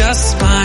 just. Smile.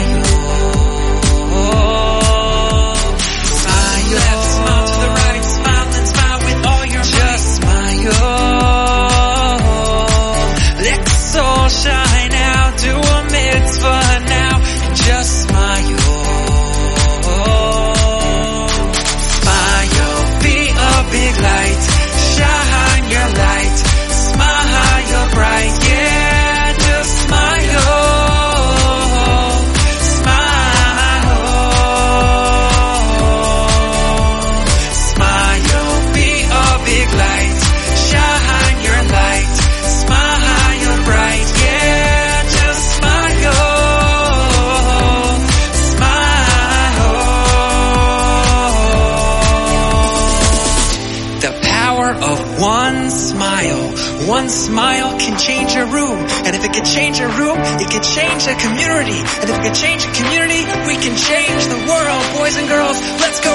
Power of one smile. One smile can change a room. And if it can change a room, it can change a community. And if it can change a community, we can change the world. Boys and girls, let's go